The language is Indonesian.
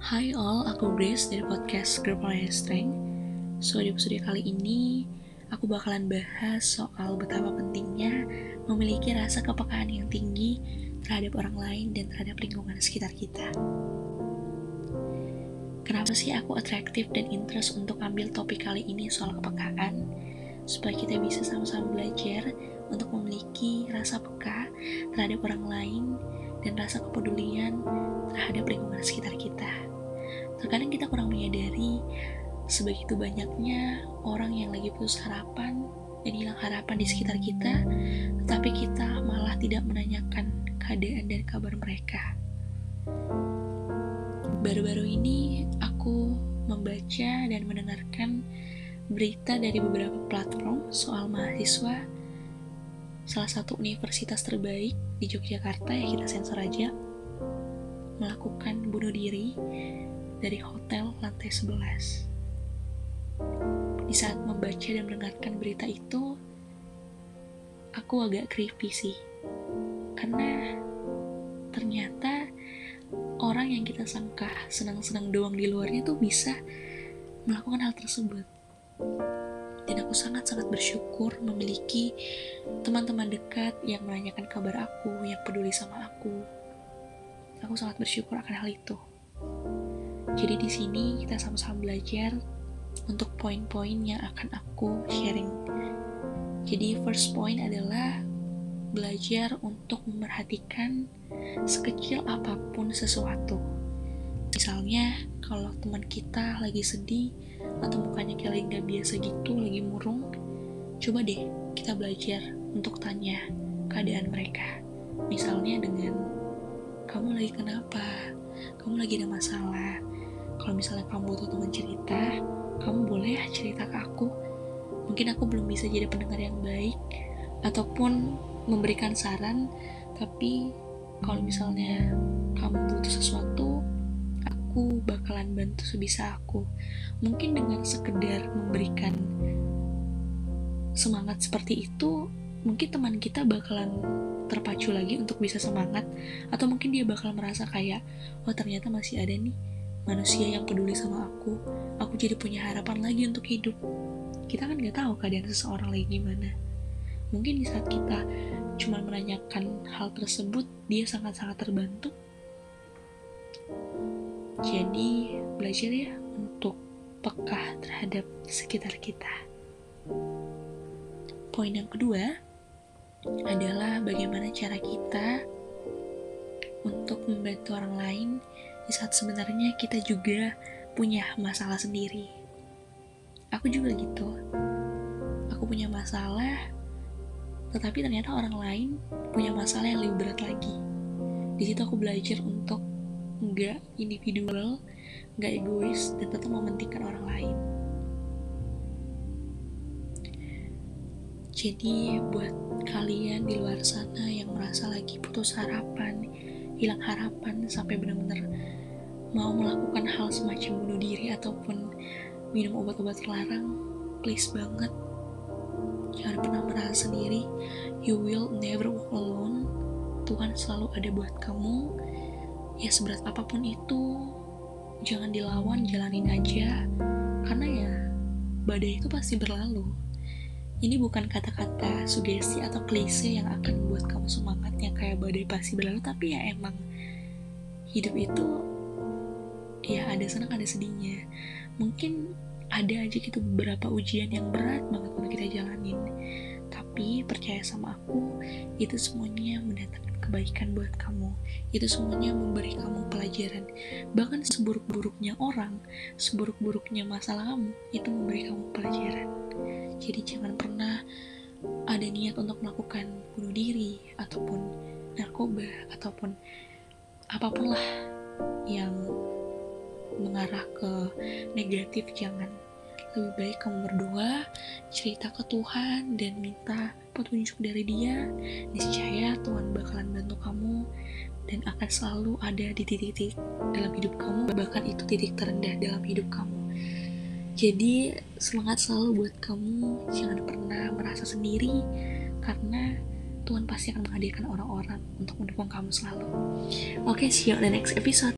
Hai all, aku Grace dari podcast Girl Power Strength. So, di episode kali ini, aku bakalan bahas soal betapa pentingnya memiliki rasa kepekaan yang tinggi terhadap orang lain dan terhadap lingkungan sekitar kita. Kenapa sih aku atraktif dan interest untuk ambil topik kali ini soal kepekaan? Supaya kita bisa sama-sama belajar untuk memiliki rasa peka terhadap orang lain dan rasa kepedulian terhadap lingkungan sekitar kita. Terkadang kita kurang menyadari sebegitu banyaknya orang yang lagi putus harapan dan hilang harapan di sekitar kita, tetapi kita malah tidak menanyakan keadaan dan kabar mereka. Baru-baru ini aku membaca dan mendengarkan berita dari beberapa platform soal mahasiswa salah satu universitas terbaik di Yogyakarta ya kita sensor aja melakukan bunuh diri dari hotel lantai 11. Di saat membaca dan mendengarkan berita itu, aku agak creepy sih. Karena ternyata orang yang kita sangka senang-senang doang di luarnya tuh bisa melakukan hal tersebut. Dan aku sangat-sangat bersyukur memiliki teman-teman dekat yang menanyakan kabar aku, yang peduli sama aku. Aku sangat bersyukur akan hal itu. Jadi di sini kita sama-sama belajar untuk poin-poin yang akan aku sharing. Jadi first point adalah belajar untuk memperhatikan sekecil apa pun sesuatu. Misalnya kalau teman kita lagi sedih atau mukanya kayak lagi nggak biasa gitu, lagi murung, coba deh kita belajar untuk tanya keadaan mereka. Misalnya dengan kamu lagi kenapa? Kamu lagi ada masalah? Kalau misalnya kamu butuh teman cerita kamu boleh ya cerita ke aku. Mungkin aku belum bisa jadi pendengar yang baik ataupun memberikan saran tapi kalau misalnya kamu butuh sesuatu aku bakalan bantu sebisa aku. Mungkin dengan sekedar memberikan semangat seperti itu mungkin teman kita bakalan terpacu lagi untuk bisa semangat atau mungkin dia bakal merasa kayak oh ternyata masih ada nih manusia yang peduli sama aku, aku jadi punya harapan lagi untuk hidup. Kita kan gak tahu keadaan seseorang lagi gimana. Mungkin di saat kita cuma menanyakan hal tersebut, dia sangat-sangat terbantu. Jadi, belajar ya untuk peka terhadap sekitar kita. Poin yang kedua adalah bagaimana cara kita untuk membantu orang lain di saat sebenarnya kita juga punya masalah sendiri. Aku juga gitu. Aku punya masalah, tetapi ternyata orang lain punya masalah yang lebih berat lagi. Di situ aku belajar untuk nggak individual, nggak egois, dan tetap mementingkan orang lain. Jadi buat kalian di luar sana yang merasa lagi putus harapan, hilang harapan sampai benar-benar mau melakukan hal semacam bunuh diri ataupun minum obat-obat terlarang, please banget jangan pernah merasa sendiri. You will never walk alone. Tuhan selalu ada buat kamu. Ya seberat apa pun itu, jangan dilawan, jalanin aja. Karena ya badai itu pasti berlalu. Ini bukan kata-kata sugesti atau klise yang akan membuat kamu semangat yang kayak badai pasti berlalu, tapi ya emang hidup itu ya ada senang ada sedihnya. Mungkin ada aja gitu beberapa ujian yang berat banget untuk kita jalanin tapi percaya sama aku itu semuanya mendatangkan kebaikan buat kamu. Itu semuanya memberi kamu pelajaran. Bahkan seburuk-buruknya orang seburuk-buruknya masalah kamu itu memberi kamu pelajaran. Jadi jangan pernah ada niat untuk melakukan bunuh diri ataupun narkoba ataupun apa pun lah yang mengarah ke negatif jangan lebih baik kamu berdoa cerita ke Tuhan dan minta petunjuk dari dia niscaya Tuhan bakalan bantu kamu dan akan selalu ada di titik-titik dalam hidup kamu bahkan itu titik terendah dalam hidup kamu jadi semangat selalu buat kamu jangan pernah merasa sendiri karena Tuhan pasti akan menghadirkan orang-orang untuk mendukung kamu selalu. Oke, okay, see you on the next episode.